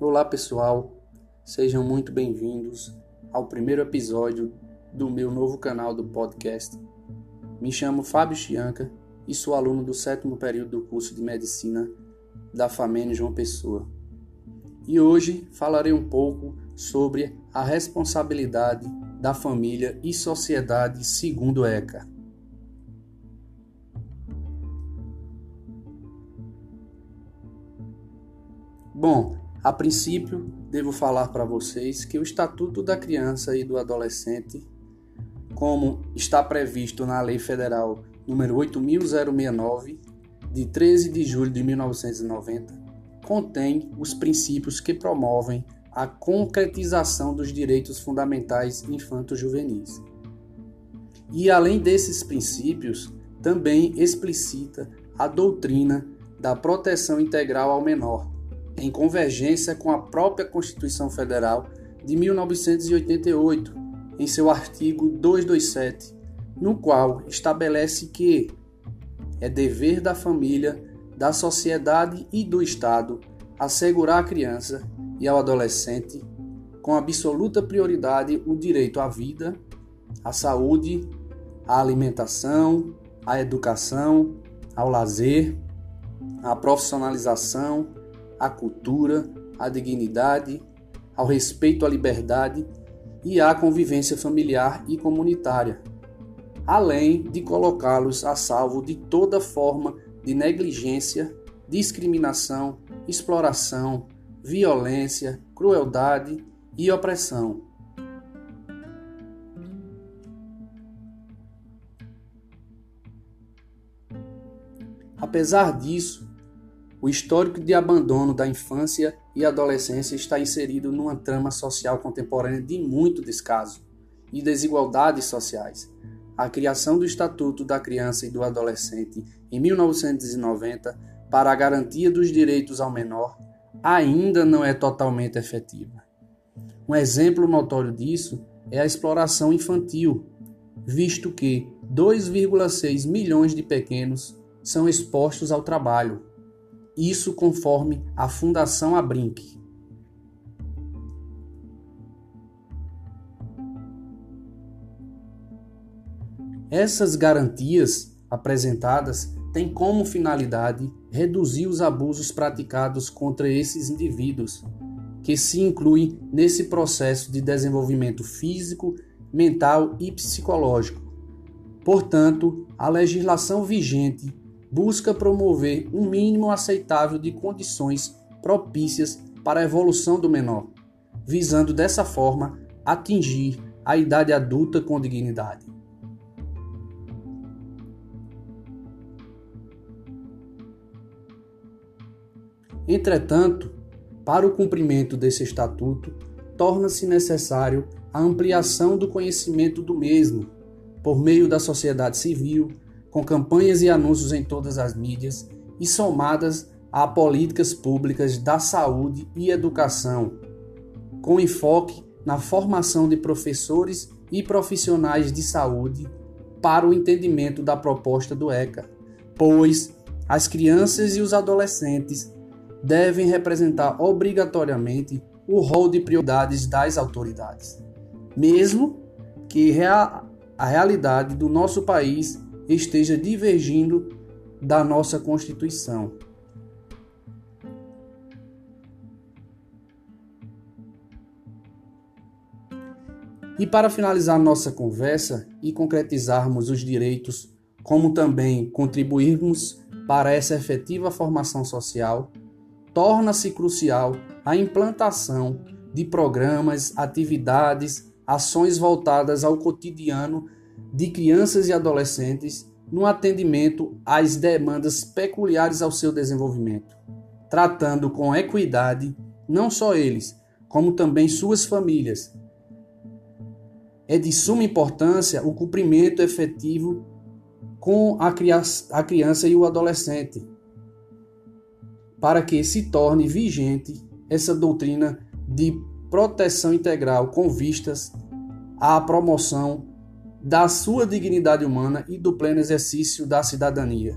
Olá pessoal, sejam muito bem-vindos ao primeiro episódio do meu novo canal do podcast. Me chamo Fábio Chianca e sou aluno do sétimo período do curso de Medicina da FAMEN João Pessoa. E hoje falarei um pouco sobre a responsabilidade da família e sociedade segundo ECA. Bom, a princípio, devo falar para vocês que o Estatuto da Criança e do Adolescente, como está previsto na Lei Federal número 8069, de 13 de julho de 1990, contém os princípios que promovem a concretização dos direitos fundamentais infanto-juvenis. E além desses princípios, também explicita a doutrina da proteção integral ao menor, em convergência com a própria Constituição Federal de 1988, em seu artigo 227, no qual estabelece que é dever da família, da sociedade e do Estado assegurar à criança e ao adolescente, com absoluta prioridade, o direito à vida, à saúde, à alimentação, à educação, ao lazer, à profissionalização, à cultura, à dignidade, ao respeito à liberdade e à convivência familiar e comunitária, além de colocá-los a salvo de toda forma de negligência, discriminação, exploração, violência, crueldade e opressão. Apesar disso, o histórico de abandono da infância e adolescência está inserido numa trama social contemporânea de muito descaso e desigualdades sociais. A criação do Estatuto da Criança e do Adolescente em 1990 para a garantia dos direitos ao menor ainda não é totalmente efetiva. Um exemplo notório disso é a exploração infantil, visto que 2,6 milhões de pequenos são expostos ao trabalho, isso conforme a Fundação Abrinq. Essas garantias apresentadas têm como finalidade reduzir os abusos praticados contra esses indivíduos, que se incluem nesse processo de desenvolvimento físico, mental e psicológico. Portanto, a legislação vigente busca promover um mínimo aceitável de condições propícias para a evolução do menor, visando dessa forma atingir a idade adulta com dignidade. Entretanto, para o cumprimento desse estatuto, torna-se necessário a ampliação do conhecimento do mesmo, por meio da sociedade civil, com campanhas e anúncios em todas as mídias e somadas a políticas públicas da saúde e educação, com enfoque na formação de professores e profissionais de saúde para o entendimento da proposta do ECA, pois as crianças e os adolescentes devem representar obrigatoriamente o rol de prioridades das autoridades, mesmo que a realidade do nosso país esteja divergindo da nossa Constituição. E para finalizar nossa conversa e concretizarmos os direitos, como também contribuirmos para essa efetiva formação social, torna-se crucial a implantação de programas, atividades, ações voltadas ao cotidiano de crianças e adolescentes no atendimento às demandas peculiares ao seu desenvolvimento, tratando com equidade não só eles, como também suas famílias. É de suma importância o cumprimento efetivo com a criança e o adolescente, para que se torne vigente essa doutrina de proteção integral com vistas à promoção da sua dignidade humana e do pleno exercício da cidadania.